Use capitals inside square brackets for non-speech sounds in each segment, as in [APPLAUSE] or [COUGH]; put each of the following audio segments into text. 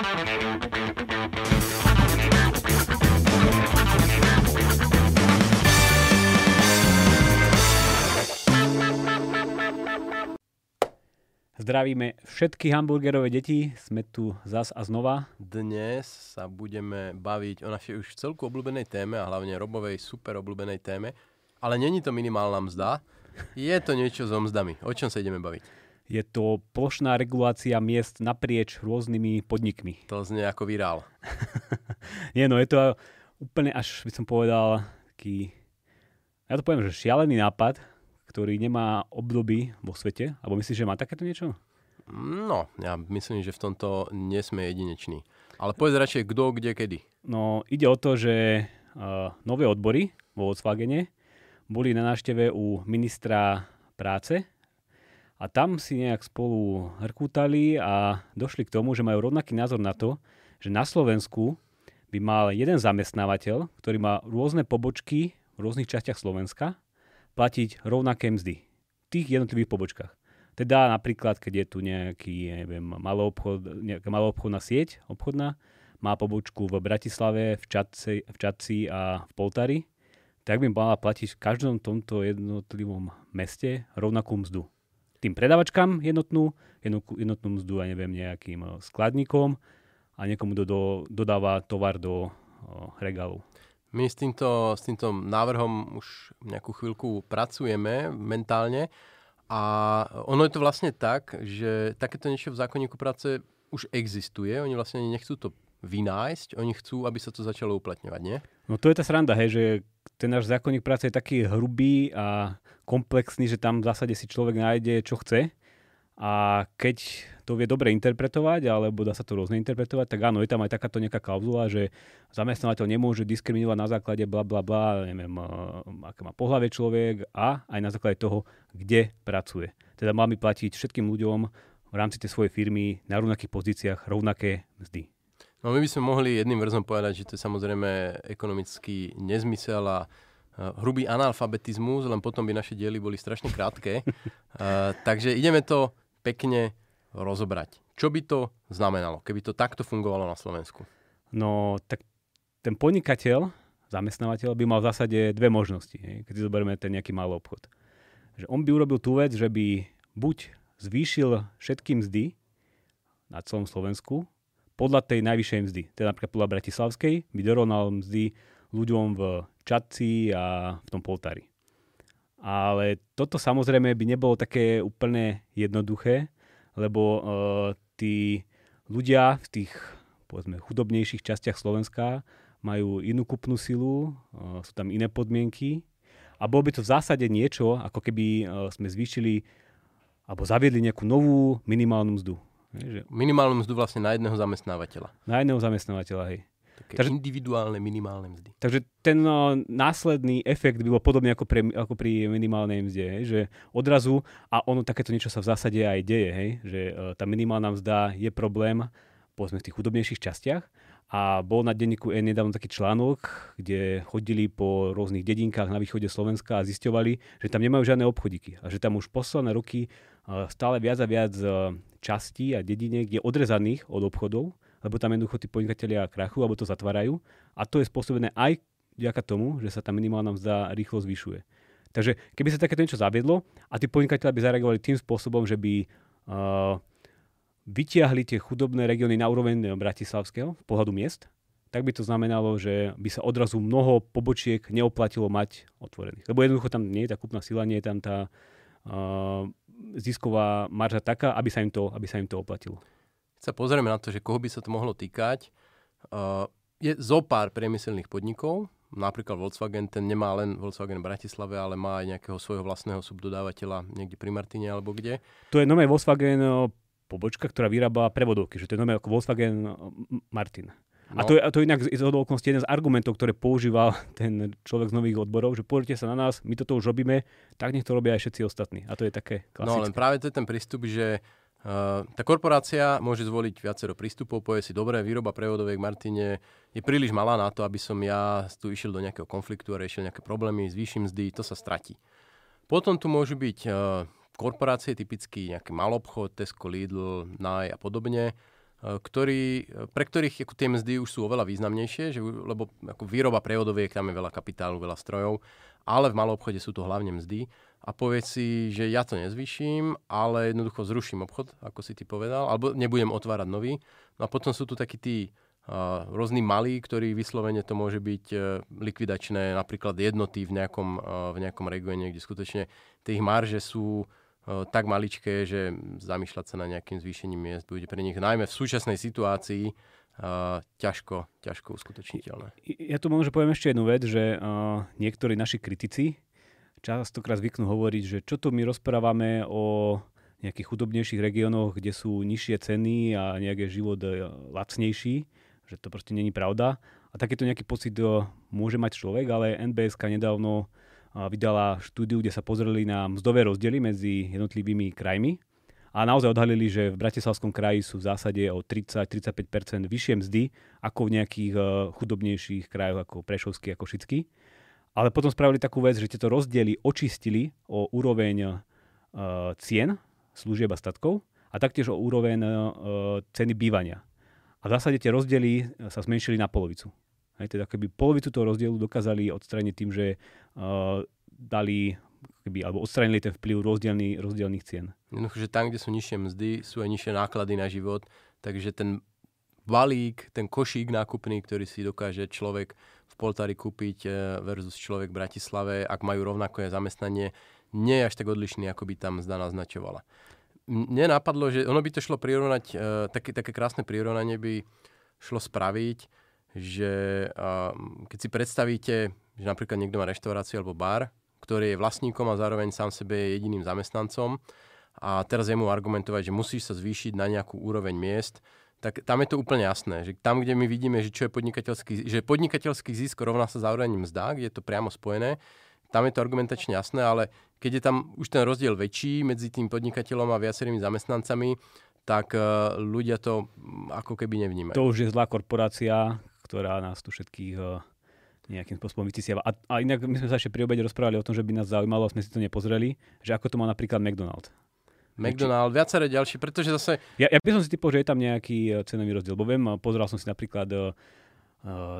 Zdravíme všetky hamburgerové deti, sme tu zas a znova. Dnes sa budeme baviť o našej už celku obľúbenej téme a hlavne Robovej super obľúbenej téme, ale není to minimálna mzda, je to niečo so mzdami. O čom sa ideme baviť? Je to plošná regulácia miest naprieč rôznymi podnikmi. To znie ako virál. [LAUGHS] Nie, no je to úplne až, by som povedal, taký, ja to poviem, že šialený nápad, ktorý nemá obdoby vo svete? Alebo myslíš, že má takéto niečo? No, ja myslím, že v tomto nie sme jedineční. Ale povedz radšej kto, kde, kedy. No, ide o to, že uh, nové odbory vo Volkswagene boli na návšteve u ministra práce a tam si nejak spolu hrkútali a došli k tomu, že majú rovnaký názor na to, že na Slovensku by mal jeden zamestnávateľ, ktorý má rôzne pobočky v rôznych častiach Slovenska platiť rovnaké mzdy v tých jednotlivých pobočkách. Teda napríklad, keď je tu nejaký, neviem, obchod, nejaká maloobchodná sieť obchodná, má pobočku v Bratislave, v Čadci, v Čadci a v Poltari, tak by mala platiť v každom tomto jednotlivom meste rovnakú mzdu. Tým predavačkám jednotnú, jednotnú mzdu, a neviem, nejakým eh, skladníkom a niekomu do, do, dodáva tovar do o, eh, regálu. My s týmto, s týmto návrhom už nejakú chvíľku pracujeme mentálne a ono je to vlastne tak, že takéto niečo v zákonníku práce už existuje. Oni vlastne nechcú to vynájsť, oni chcú, aby sa to začalo uplatňovať, nie? No to je tá sranda, hej, že ten náš zákonník práce je taký hrubý a komplexný, že tam v zásade si človek nájde, čo chce a keď to vie dobre interpretovať, alebo dá sa to rôzne interpretovať, tak áno, je tam aj takáto nejaká klauzula, že zamestnávateľ nemôže diskriminovať na základe bla bla bla, neviem, aké má pohľavie človek a aj na základe toho, kde pracuje. Teda mal by platiť všetkým ľuďom v rámci tej svojej firmy na rovnakých pozíciách rovnaké mzdy. No my by sme mohli jedným vrzom povedať, že to je samozrejme ekonomický nezmysel a hrubý analfabetizmus, len potom by naše diely boli strašne krátke. uh, takže ideme to pekne rozobrať. Čo by to znamenalo, keby to takto fungovalo na Slovensku? No, tak ten podnikateľ, zamestnávateľ by mal v zásade dve možnosti, hej, keď si zoberieme ten nejaký malý obchod. Že on by urobil tú vec, že by buď zvýšil všetky mzdy na celom Slovensku podľa tej najvyššej mzdy, teda napríklad podľa Bratislavskej, by dorovnal mzdy ľuďom v Čadci a v tom Poltári. Ale toto samozrejme by nebolo také úplne jednoduché, lebo uh, tí ľudia v tých povedzme, chudobnejších častiach Slovenska majú inú kupnú silu, uh, sú tam iné podmienky a bolo by to v zásade niečo, ako keby uh, sme zvýšili alebo zaviedli nejakú novú minimálnu mzdu. Že... Minimálnu mzdu vlastne na jedného zamestnávateľa. Na jedného zamestnávateľa, hej. Také takže, individuálne minimálne mzdy. Takže ten no, následný efekt by bol podobný ako, pre, ako pri minimálnej mzde, hej, že odrazu, a ono takéto niečo sa v zásade aj deje, hej, že uh, tá minimálna mzda je problém, povedzme v tých chudobnejších častiach, a bol na denníku N nedávno taký článok, kde chodili po rôznych dedinkách na východe Slovenska a zisťovali, že tam nemajú žiadne obchodíky a že tam už posledné roky stále viac a viac častí a dediniek je odrezaných od obchodov lebo tam jednoducho tí podnikatelia krachujú alebo to zatvárajú a to je spôsobené aj vďaka tomu, že sa tá minimálna mzda rýchlo zvyšuje. Takže keby sa takéto niečo zaviedlo a tí podnikatelia by zareagovali tým spôsobom, že by uh, vytiahli tie chudobné regióny na úroveň Bratislavského v pohľadu miest, tak by to znamenalo, že by sa odrazu mnoho pobočiek neoplatilo mať otvorených. Lebo jednoducho tam nie je tá kúpna sila, nie je tam tá uh, zisková marža taká, aby sa im to, aby sa im to oplatilo sa pozrieme na to, že koho by sa to mohlo týkať, uh, je zo pár priemyselných podnikov, napríklad Volkswagen, ten nemá len Volkswagen v Bratislave, ale má aj nejakého svojho vlastného subdodávateľa niekde pri Martine alebo kde. To je nové Volkswagen pobočka, ktorá vyrába prevodovky, že to je nové ako Volkswagen uh, Martin. No. A to je, a to je inak z okolnosti jeden z argumentov, ktoré používal [LAUGHS] ten človek z nových odborov, že pozrite sa na nás, my toto už robíme, tak nech to robia aj všetci ostatní. A to je také klasické. No len práve to je ten prístup, že Uh, tá korporácia môže zvoliť viacero prístupov, povie si, dobre, výroba prevodoviek Martine je príliš malá na to, aby som ja tu išiel do nejakého konfliktu a riešil nejaké problémy, zvýšim mzdy, to sa stratí. Potom tu môžu byť uh, korporácie, typicky nejaký malobchod, Tesco, Lidl, Naj a podobne. ktorý, pre ktorých ako tie mzdy už sú oveľa významnejšie, že, lebo ako výroba prevodoviek, tam je veľa kapitálu, veľa strojov, ale v malom obchode sú to hlavne mzdy a povie si, že ja to nezvýšim, ale jednoducho zruším obchod, ako si ty povedal, alebo nebudem otvárať nový. No a potom sú tu takí tí uh, rôzni malí, ktorí vyslovene to môže byť uh, likvidačné, napríklad jednoty v nejakom, uh, v nejakom regióne, kde skutočne tie ich marže sú tak maličké, že zamýšľať sa na nejakým zvýšením miest bude pre nich najmä v súčasnej situácii ťažko, ťažko uskutočniteľné. Ja tu možno poviem ešte jednu vec, že niektorí naši kritici častokrát zvyknú hovoriť, že čo tu my rozprávame o nejakých chudobnejších regiónoch, kde sú nižšie ceny a nejaký život lacnejší, že to proste není pravda. A takýto nejaký pocit môže mať človek, ale NBSK nedávno vydala štúdiu, kde sa pozreli na mzdové rozdiely medzi jednotlivými krajmi a naozaj odhalili, že v Bratislavskom kraji sú v zásade o 30-35% vyššie mzdy ako v nejakých e, chudobnejších krajoch ako Prešovský a Košický. Ale potom spravili takú vec, že tieto rozdiely očistili o úroveň uh, cien služieb a statkov a taktiež o úroveň uh, ceny bývania. A v zásade tie rozdiely sa zmenšili na polovicu. Hej, teda keby polovicu toho rozdielu dokázali odstrániť tým, že uh, dali keby, alebo odstránili ten vplyv rozdielný, rozdielných cien. Jednoducho, že tam, kde sú nižšie mzdy, sú aj nižšie náklady na život, takže ten balík, ten košík nákupný, ktorý si dokáže človek v Poltári kúpiť uh, versus človek v Bratislave, ak majú rovnaké zamestnanie, nie je až tak odlišný, ako by tam zda naznačovala. Mne napadlo, že ono by to šlo prirovnať, uh, také, také krásne prirovnanie by šlo spraviť, že keď si predstavíte, že napríklad niekto má reštauráciu alebo bar, ktorý je vlastníkom a zároveň sám sebe je jediným zamestnancom a teraz je mu argumentovať, že musíš sa zvýšiť na nejakú úroveň miest, tak tam je to úplne jasné, že tam, kde my vidíme, že čo je podnikateľský, že podnikateľský zisk rovná sa zároveň mzda, kde je to priamo spojené, tam je to argumentačne jasné, ale keď je tam už ten rozdiel väčší medzi tým podnikateľom a viacerými zamestnancami, tak uh, ľudia to ako keby nevnímajú. To už je zlá korporácia, ktorá nás tu všetkých uh, nejakým spôsobom vycísiava. A, a inak my sme sa ešte pri obede rozprávali o tom, že by nás zaujímalo, a sme si to nepozreli, že ako to má napríklad McDonald. McDonald, viaceré ďalšie, pretože zase... Ja, ja by som si typol, že je tam nejaký uh, cenový rozdiel, bo viem, pozeral som si napríklad uh,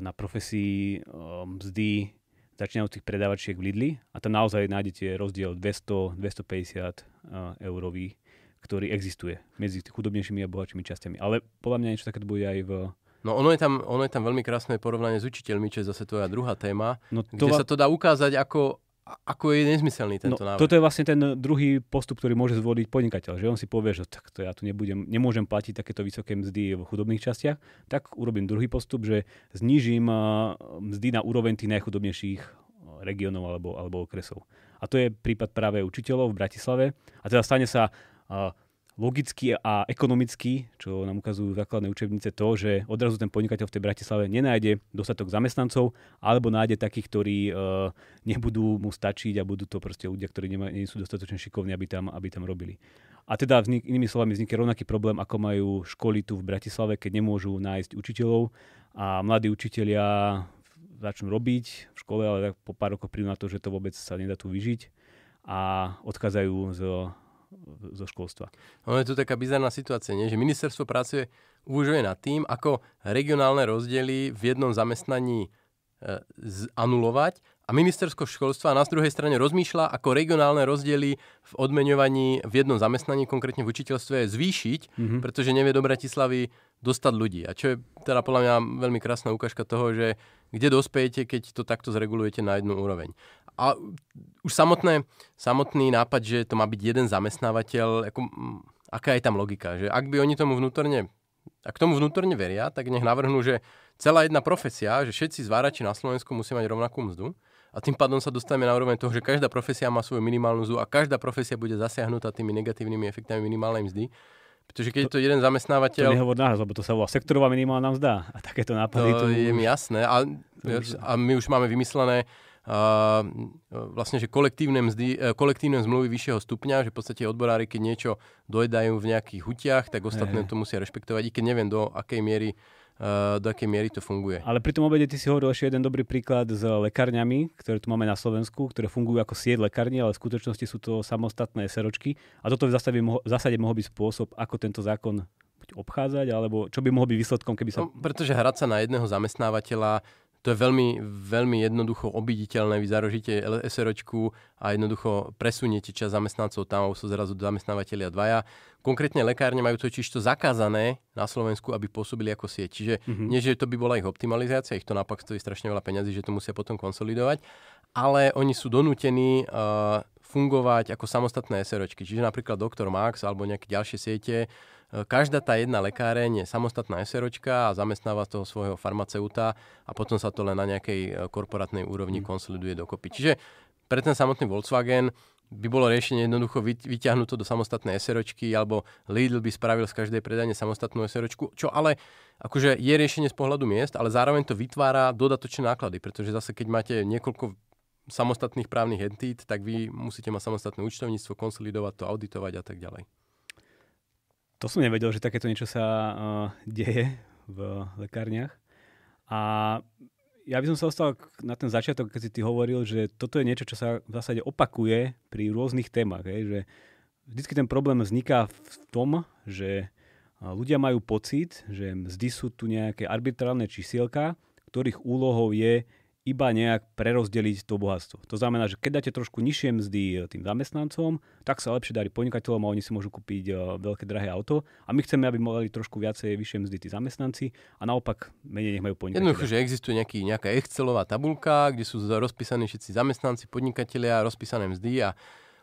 na profesii uh, mzdy začínajúcich predávačiek v Lidli a tam naozaj nájdete rozdiel 200-250 uh, eurový, ktorý existuje medzi chudobnejšími a bohatšími časťami. Ale podľa mňa niečo také bude aj v No ono je, tam, ono je tam veľmi krásne porovnanie s učiteľmi, čo je zase tvoja druhá téma, no to kde va... sa to dá ukázať, ako, ako je nezmyselný tento no, návrh. Toto je vlastne ten druhý postup, ktorý môže zvoliť podnikateľ. Že on si povie, že takto ja tu nebudem, nemôžem platiť takéto vysoké mzdy v chudobných častiach, tak urobím druhý postup, že znížim mzdy na úroveň tých najchudobnejších regiónov alebo, alebo okresov. A to je prípad práve učiteľov v Bratislave. A teda stane sa logicky a ekonomicky, čo nám ukazujú základné učebnice, to, že odrazu ten podnikateľ v tej Bratislave nenájde dostatok zamestnancov, alebo nájde takých, ktorí uh, nebudú mu stačiť a budú to proste ľudia, ktorí nema, nie sú dostatočne šikovní, aby tam, aby tam robili. A teda vznik, inými slovami vznikne rovnaký problém, ako majú školy tu v Bratislave, keď nemôžu nájsť učiteľov a mladí učitelia začnú robiť v škole, ale po pár rokoch prídu na to, že to vôbec sa nedá tu vyžiť a odchádzajú z zo školstva. No je tu taká bizarná situácia, nie? že ministerstvo práce uvažuje nad tým, ako regionálne rozdiely v jednom zamestnaní e, anulovať a ministerstvo školstva na druhej strane rozmýšľa, ako regionálne rozdiely v odmeňovaní v jednom zamestnaní, konkrétne v učiteľstve, zvýšiť, mm-hmm. pretože nevie do Bratislavy dostať ľudí. A čo je teda podľa mňa veľmi krásna ukážka toho, že kde dospejete, keď to takto zregulujete na jednu úroveň. A už samotné, samotný nápad, že to má byť jeden zamestnávateľ, ako, aká je tam logika? Že ak by oni tomu vnútorne, ak tomu vnútorne veria, tak nech navrhnú, že celá jedna profesia, že všetci zvárači na Slovensku musí mať rovnakú mzdu a tým pádom sa dostaneme na úroveň toho, že každá profesia má svoju minimálnu mzdu a každá profesia bude zasiahnutá tými negatívnymi efektami minimálnej mzdy. Pretože keď je to jeden zamestnávateľ... To nehovor nahlas, lebo to sa volá sektorová minimálna mzda. A takéto nápady to tu... je mi jasné. A, a my už máme vymyslené vlastne, že kolektívne, mzdy, uh, kolektívne zmluvy vyššieho stupňa, že v podstate odborári, keď niečo dojedajú v nejakých hutiach, tak ostatné to musia rešpektovať, i keď neviem do akej miery Uh, do akej miery to funguje. Ale pri tom obede ty si hovoril ešte jeden dobrý príklad s lekárňami, ktoré tu máme na Slovensku, ktoré fungujú ako sieť lekární, ale v skutočnosti sú to samostatné seročky. A toto v zásade, v zásade mohol byť spôsob, ako tento zákon buď obchádzať, alebo čo by mohlo byť výsledkom, keby sa... No, pretože hrať sa na jedného zamestnávateľa to je veľmi, veľmi jednoducho obiditeľné. Vy zarožíte SROčku a jednoducho presuniete čas zamestnancov tam, sú zrazu zamestnávateľia dvaja. Konkrétne lekárne majú totiž to zakázané na Slovensku, aby pôsobili ako sieť. Čiže mm-hmm. nie, že to by bola ich optimalizácia, ich to naopak stojí strašne veľa peňazí, že to musia potom konsolidovať, ale oni sú donútení uh, fungovať ako samostatné SROčky. Čiže napríklad Dr. Max alebo nejaké ďalšie siete Každá tá jedna lekáreň je samostatná SROčka a zamestnáva toho svojho farmaceuta a potom sa to len na nejakej e, korporátnej úrovni mm. konsoliduje dokopy. Čiže pre ten samotný Volkswagen by bolo riešenie jednoducho vyťahnuť to do samostatnej SROčky alebo Lidl by spravil z každej predajne samostatnú SROčku, čo ale akože je riešenie z pohľadu miest, ale zároveň to vytvára dodatočné náklady, pretože zase keď máte niekoľko samostatných právnych entít, tak vy musíte mať samostatné účtovníctvo, konsolidovať to, auditovať a tak ďalej. To som nevedel, že takéto niečo sa uh, deje v lekárniach. A ja by som sa ostal na ten začiatok, keď si ty hovoril, že toto je niečo, čo sa v zásade opakuje pri rôznych témach. Hej, že vždycky ten problém vzniká v tom, že ľudia majú pocit, že mzdy sú tu nejaké arbitrálne čísielka, ktorých úlohou je iba nejak prerozdeliť to bohatstvo. To znamená, že keď dáte trošku nižšie mzdy eh, tým zamestnancom, tak sa lepšie darí podnikateľom a oni si môžu kúpiť uh, veľké drahé auto. A my chceme, aby mali trošku viacej vyššie mzdy tí zamestnanci a naopak menej nech majú podnikatelia. Jednoducho, že existuje nejaký, nejaká Excelová tabulka, kde sú rozpísaní všetci zamestnanci, podnikatelia, rozpísané mzdy a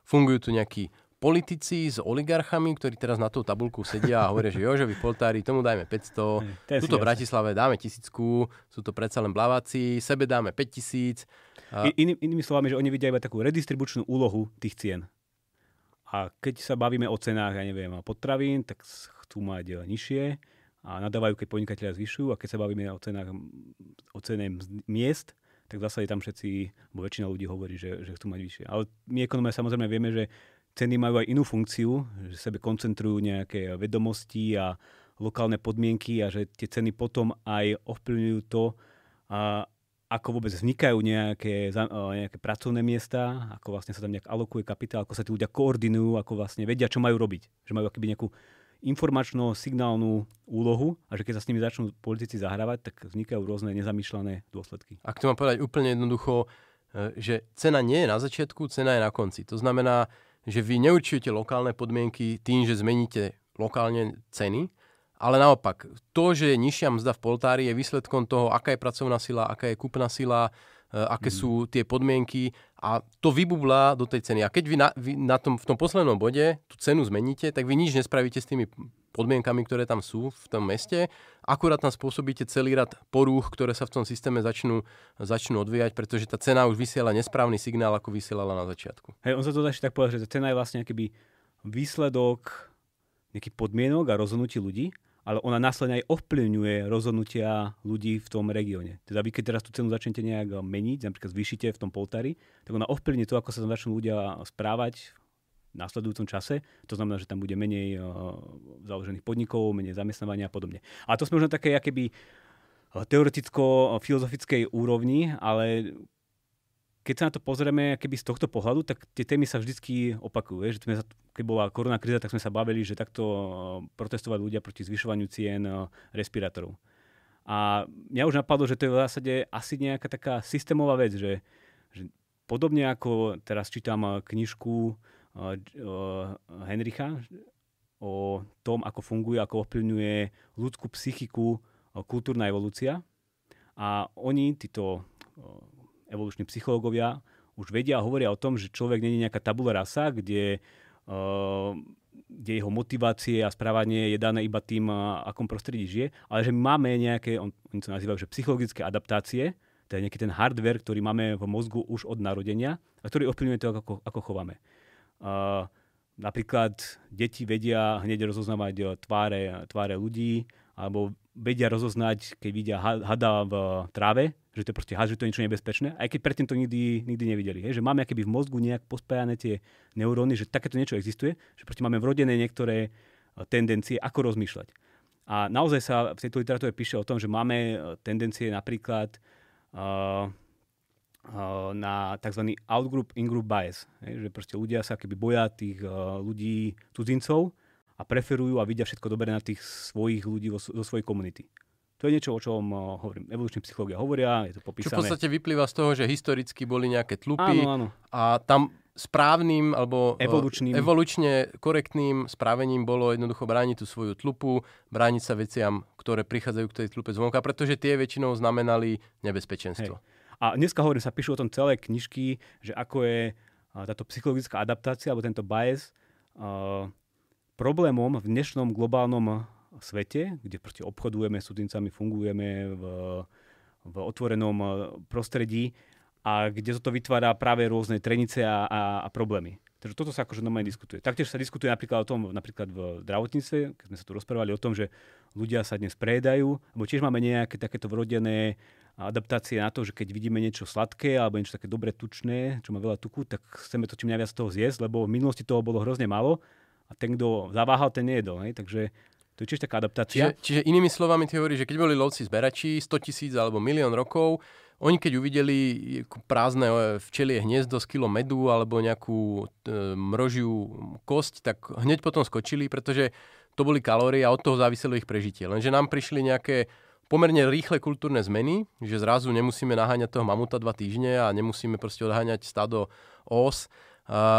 fungujú tu nejakí politici s oligarchami, ktorí teraz na tú tabulku sedia a hovoria, že Jožovi Poltári, tomu dajme 500, tuto v Bratislave dáme tisícku, sú to predsa len blaváci, sebe dáme 5000. A... Iný, inými slovami, že oni vidia iba takú redistribučnú úlohu tých cien. A keď sa bavíme o cenách, ja neviem, potravín, tak chcú mať eh, nižšie a nadávajú, keď podnikatelia zvyšujú a keď sa bavíme o cenách, o cene miest, tak v zásade tam všetci, bo väčšina ľudí hovorí, že, že chcú mať vyššie. Ale my ekonómia samozrejme vieme, že ceny majú aj inú funkciu, že sebe koncentrujú nejaké vedomosti a lokálne podmienky a že tie ceny potom aj ovplyvňujú to, a ako vôbec vznikajú nejaké, nejaké pracovné miesta, ako vlastne sa tam nejak alokuje kapitál, ako sa tí ľudia koordinujú, ako vlastne vedia, čo majú robiť. Že majú akoby nejakú informačno-signálnu úlohu a že keď sa s nimi začnú politici zahrávať, tak vznikajú rôzne nezamýšľané dôsledky. Ak to mám povedať úplne jednoducho, e, že cena nie je na začiatku, cena je na konci. To znamená, že vy neurčujete lokálne podmienky tým, že zmeníte lokálne ceny, ale naopak, to, že je nižšia mzda v poltári, je výsledkom toho, aká je pracovná sila, aká je kúpna sila, aké mm. sú tie podmienky a to vybublá do tej ceny. A keď vy, na, vy na tom, v tom poslednom bode tú cenu zmeníte, tak vy nič nespravíte s tými podmienkami, ktoré tam sú v tom meste. Akurát tam spôsobíte celý rad porúch, ktoré sa v tom systéme začnú, začnú odvíjať, pretože tá cena už vysiela nesprávny signál, ako vysielala na začiatku. Hej, on sa to začne tak povedať, že tá cena je vlastne akýby výsledok nejakých podmienok a rozhodnutí ľudí, ale ona následne aj ovplyvňuje rozhodnutia ľudí v tom regióne. Teda vy, keď teraz tú cenu začnete nejak meniť, napríklad zvýšite v tom poltári, tak ona ovplyvní to, ako sa tam začnú ľudia správať následujúcom čase. To znamená, že tam bude menej uh, založených podnikov, menej zamestnávania a podobne. A to sme už na také akéby uh, teoreticko-filozofickej úrovni, ale keď sa na to pozrieme keby z tohto pohľadu, tak tie témy sa vždy opakujú. Že sme sa, keď bola korona kríza, tak sme sa bavili, že takto uh, protestovať ľudia proti zvyšovaniu cien respirátorov. A mňa už napadlo, že to je v zásade asi nejaká taká systémová vec, že, že podobne ako teraz čítam knižku Henricha o tom, ako funguje, ako ovplyvňuje ľudskú psychiku kultúrna evolúcia. A oni, títo evoluční psychológovia, už vedia a hovoria o tom, že človek není nejaká tabula rasa, kde, kde jeho motivácie a správanie je dané iba tým, akom prostredí žije, ale že máme nejaké, on, oni to nazývajú, že psychologické adaptácie, je nejaký ten hardware, ktorý máme v mozgu už od narodenia a ktorý ovplyvňuje to, ako, ako chováme. Uh, napríklad deti vedia hneď rozoznávať uh, tváre, tváre ľudí, alebo vedia rozoznať, keď vidia hada v tráve, že to je proste had, že to je niečo nebezpečné, aj keď predtým to nikdy, nikdy nevideli. Hej? Že máme keby v mozgu nejak pospájane tie neuróny, že takéto niečo existuje, že proste máme vrodené niektoré uh, tendencie, ako rozmýšľať. A naozaj sa v tejto literatúre píše o tom, že máme uh, tendencie napríklad uh, na tzv. outgroup in-group bias. Že proste ľudia sa keby boja tých ľudí, cudzincov a preferujú a vidia všetko dobre na tých svojich ľudí zo svojej komunity. To je niečo, o čom hovorím, evoluční psychológia hovoria, je to popísané. Čo v podstate vyplýva z toho, že historicky boli nejaké tlupy áno, áno. a tam správnym alebo evolučným. evolučne korektným správením bolo jednoducho brániť tú svoju tlupu, brániť sa veciam, ktoré prichádzajú k tej tlupe zvonka, pretože tie väčšinou znamenali nebezpečenstvo. Hej. A dneska hovorím, sa píšu o tom celé knižky, že ako je táto psychologická adaptácia alebo tento bias uh, problémom v dnešnom globálnom svete, kde proste obchodujeme s cudzincami, fungujeme v, v otvorenom eh, prostredí a kde to vytvára práve rôzne trenice a, a, a problémy. Takže toto sa akože normálne diskutuje. Taktiež sa diskutuje napríklad o tom, napríklad v zdravotníctve, keď sme sa tu rozprávali o tom, že ľudia sa dnes prejedajú, lebo tiež máme nejaké takéto vrodené adaptácie na to, že keď vidíme niečo sladké alebo niečo také dobre tučné, čo má veľa tuku, tak chceme to čím najviac toho zjesť, lebo v minulosti toho bolo hrozne málo a ten, kto zaváhal, ten nejedol. Hej? Takže to je tiež taká adaptácia. Čiže, čiže inými slovami ty hovoríš, že keď boli lovci zberači 100 tisíc alebo milión rokov, oni keď uvideli prázdne e, včelie hniezdo z kilo medu alebo nejakú e, mrožiu kosť, tak hneď potom skočili, pretože to boli kalórie a od toho záviselo ich prežitie. Lenže nám prišli nejaké pomerne rýchle kultúrne zmeny, že zrazu nemusíme naháňať toho mamuta dva týždne a nemusíme proste odháňať stado os,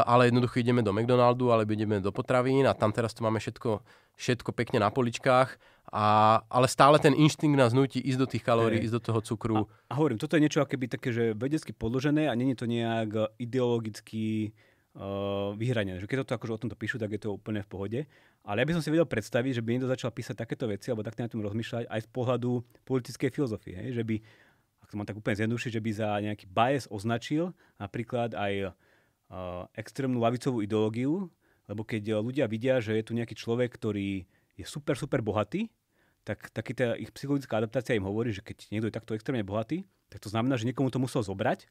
ale jednoducho ideme do McDonaldu alebo ideme do potravín a tam teraz to máme všetko, všetko pekne na poličkách, a, ale stále ten inštinkt nás nutí ísť do tých kalórií, ísť do toho cukru. A, a hovorím, toto je niečo akéby také, že vedecky podložené a není to nejak ideologicky uh, vyhranie. Že keď to akože o tomto píšu, tak je to úplne v pohode. Ale ja by som si vedel predstaviť, že by niekto začal písať takéto veci alebo takto na tom rozmýšľať aj z pohľadu politickej filozofie. Hej? Že by, ak to mám tak úplne zjednodušiť, že by za nejaký bias označil napríklad aj extrémnu lavicovú ideológiu, lebo keď ľudia vidia, že je tu nejaký človek, ktorý je super, super bohatý, tak taký ich psychologická adaptácia im hovorí, že keď niekto je takto extrémne bohatý, tak to znamená, že niekomu to musel zobrať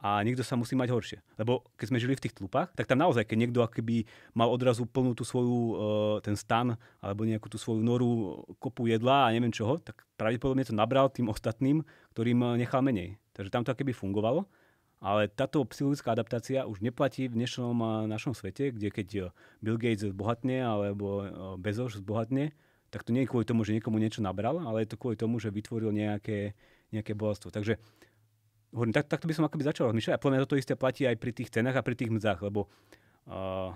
a niekto sa musí mať horšie. Lebo keď sme žili v tých tlupách, tak tam naozaj, keď niekto akoby mal odrazu plnú tú svoju, uh, ten stan alebo nejakú tú svoju noru kopu jedla a neviem čoho, tak pravdepodobne to nabral tým ostatným, ktorým nechal menej. Takže tam to akoby fungovalo. Ale táto psychologická adaptácia už neplatí v dnešnom našom svete, kde keď Bill Gates zbohatne alebo Bezos zbohatne, tak to nie je kvôli tomu, že niekomu niečo nabral, ale je to kvôli tomu, že vytvoril nejaké, nejaké bohatstvo. Takže hovorím, tak, takto by som akoby začal rozmýšľať a podľa toto isté platí aj pri tých cenách a pri tých mzdách, lebo uh,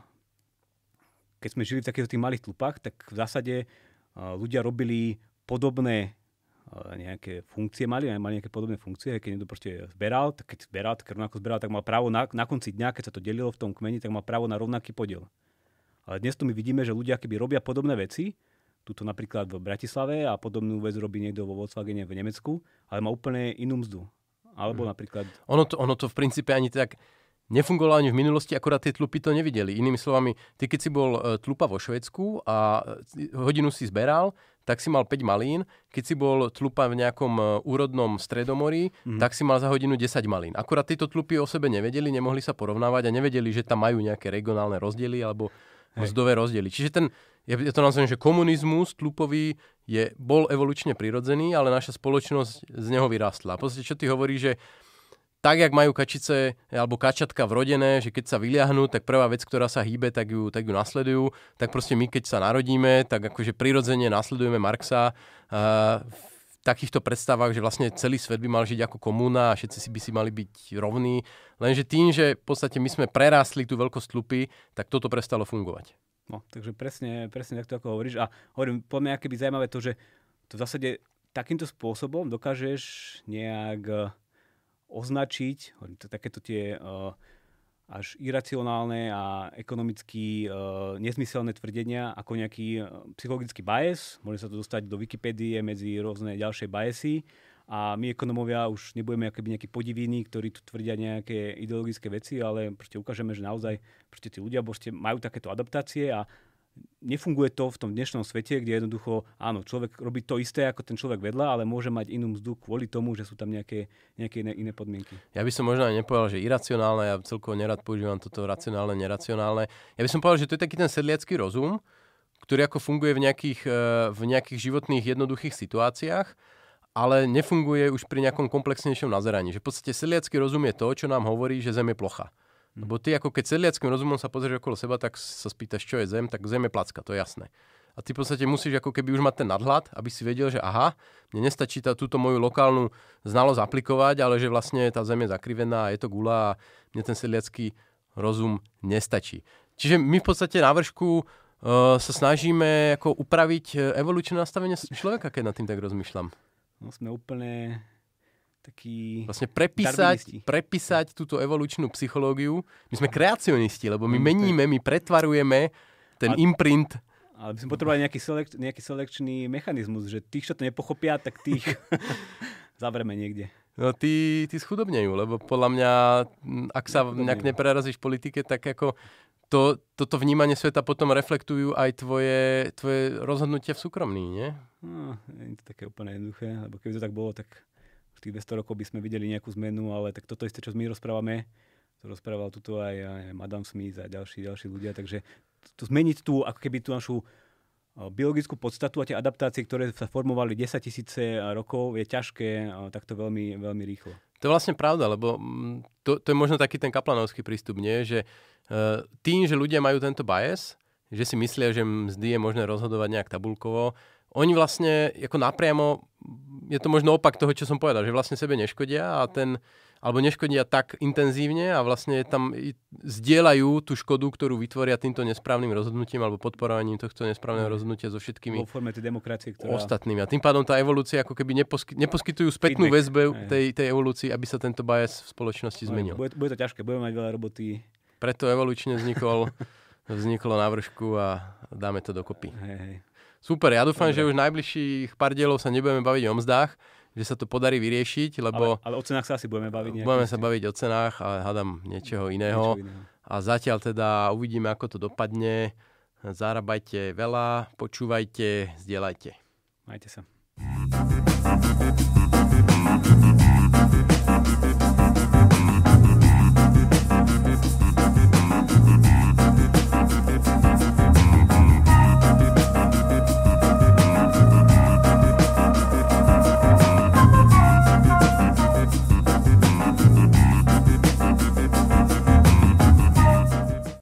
keď sme žili v takýchto tých malých tlupách, tak v zásade uh, ľudia robili podobné nejaké funkcie mali, mali nejaké podobné funkcie, keď niekto proste zberal, tak keď zberal, tak rovnako zberal, tak mal právo na, na konci dňa, keď sa to delilo v tom kmeni, tak mal právo na rovnaký podiel. Ale dnes tu my vidíme, že ľudia keby robia podobné veci, tuto napríklad v Bratislave a podobnú vec robí niekto vo Volkswagene v Nemecku, ale má úplne inú mzdu. Alebo hmm. napríklad... Ono to, ono to v princípe ani tak nefungovalo ani v minulosti, akorát tie tlupy to nevideli. Inými slovami, ty keď si bol e, tlupa vo Švedsku a e, hodinu si zberal, tak si mal 5 malín. Keď si bol tlupa v nejakom e, úrodnom stredomorí, mm. tak si mal za hodinu 10 malín. Akurát tieto tlupy o sebe nevedeli, nemohli sa porovnávať a nevedeli, že tam majú nejaké regionálne rozdiely alebo mzdové rozdiely. Čiže ten, ja, to nazvem, že komunizmus tlupový je, bol evolučne prirodzený, ale naša spoločnosť z neho vyrástla. A podstate, čo ty hovorí, že tak, jak majú kačice alebo kačatka vrodené, že keď sa vyliahnú, tak prvá vec, ktorá sa hýbe, tak ju, tak ju nasledujú. Tak proste my, keď sa narodíme, tak akože prirodzene nasledujeme Marxa uh, v takýchto predstavách, že vlastne celý svet by mal žiť ako komúna a všetci si by si mali byť rovní. Lenže tým, že v podstate my sme prerástli tú veľkosť tlupy, tak toto prestalo fungovať. No, takže presne, presne takto ako hovoríš. A hovorím, po mňa by zaujímavé to, že to v zásade takýmto spôsobom dokážeš nejak označiť to, takéto tie uh, až iracionálne a ekonomicky uh, nezmyselné tvrdenia ako nejaký uh, psychologický bias. Môže sa to dostať do Wikipédie medzi rôzne ďalšie biasy a my ekonomovia už nebudeme akoby nejakí podivíni, ktorí tu tvrdia nejaké ideologické veci, ale proste ukážeme, že naozaj proste tí ľudia majú takéto adaptácie a nefunguje to v tom dnešnom svete, kde jednoducho, áno, človek robí to isté ako ten človek vedľa, ale môže mať inú mzdu kvôli tomu, že sú tam nejaké, nejaké iné, iné podmienky. Ja by som možno aj nepovedal, že iracionálne, ja celkovo nerad používam toto racionálne, neracionálne. Ja by som povedal, že to je taký ten sedliacký rozum, ktorý ako funguje v nejakých, eh, v nejakých životných jednoduchých situáciách, ale nefunguje už pri nejakom komplexnejšom nazeraní. Že v podstate sedliacký rozum je to, čo nám hovorí, že Zem je plocha Lebo ty ako keď sedliackým rozumom sa pozrieš okolo seba, tak sa spýtaš, čo je zem, tak zem je placka, to je jasné. A ty v podstate musíš ako keby už mať ten nadhľad, aby si vedel, že aha, mne nestačí tá, túto moju lokálnu znalosť aplikovať, ale že vlastne tá zem je zakrivená je to gula a mne ten sedliacký rozum nestačí. Čiže my v podstate na vršku uh, sa snažíme ako upraviť e, evolučné nastavenie človeka, keď nad tým tak rozmýšľam. No sme úplne taký... Vlastne prepísať, prepísať túto evolučnú psychológiu. My sme kreacionisti, lebo my meníme, my pretvarujeme ten ale, imprint. Ale by sme potrebovali nejaký, selek, nejaký selekčný mechanizmus, že tých, čo to nepochopia, tak tých [LAUGHS] zavreme niekde. No tí, tí schudobnejú, lebo podľa mňa, ak sa nejak neprerazíš v politike, tak ako to, toto vnímanie sveta potom reflektujú aj tvoje, tvoje rozhodnutia v súkromní, nie? No, nie je to také úplne jednoduché, lebo keby to tak bolo, tak v tých 200 rokov by sme videli nejakú zmenu, ale tak toto isté, čo my rozprávame, to rozprával tuto aj, aj Madame Smith a ďalší, ďalší ľudia, takže to zmeniť tú, ako keby tú našu biologickú podstatu a tie adaptácie, ktoré sa formovali 10 tisíce rokov, je ťažké takto veľmi, veľmi rýchlo. To je vlastne pravda, lebo mm, to, to je možno taký ten kaplanovský prístup, nie? že uh, tým, že ľudia majú tento bias, že si myslia, že mzdy je možné rozhodovať nejak tabulkovo, oni vlastne ako napriamo, je to možno opak toho, čo som povedal, že vlastne sebe neškodia a ten, alebo neškodia tak intenzívne a vlastne tam zdieľajú tú škodu, ktorú vytvoria týmto nesprávnym rozhodnutím alebo podporovaním tohto nesprávneho rozhodnutia so všetkými Vo forme tej demokracie, ktorá... ostatnými. A tým pádom tá evolúcia ako keby neposky, neposkytujú spätnú väzbu tej, tej evolúcii, aby sa tento bias v spoločnosti zmenil. Bude, bude to ťažké, budeme mať veľa roboty. Preto evolučne vznikol, [LAUGHS] vzniklo na vršku a dáme to dokopy. Hej, hej. Super, ja dúfam, Dobre. že už najbližších pár dielov sa nebudeme baviť o mzdách, že sa to podarí vyriešiť, lebo... Ale, ale o cenách sa asi budeme baviť. Budeme sa baviť o cenách, ale hádam niečoho iného. Niečo iného. A zatiaľ teda uvidíme, ako to dopadne. Zarábajte veľa, počúvajte, zdieľajte. Majte sa.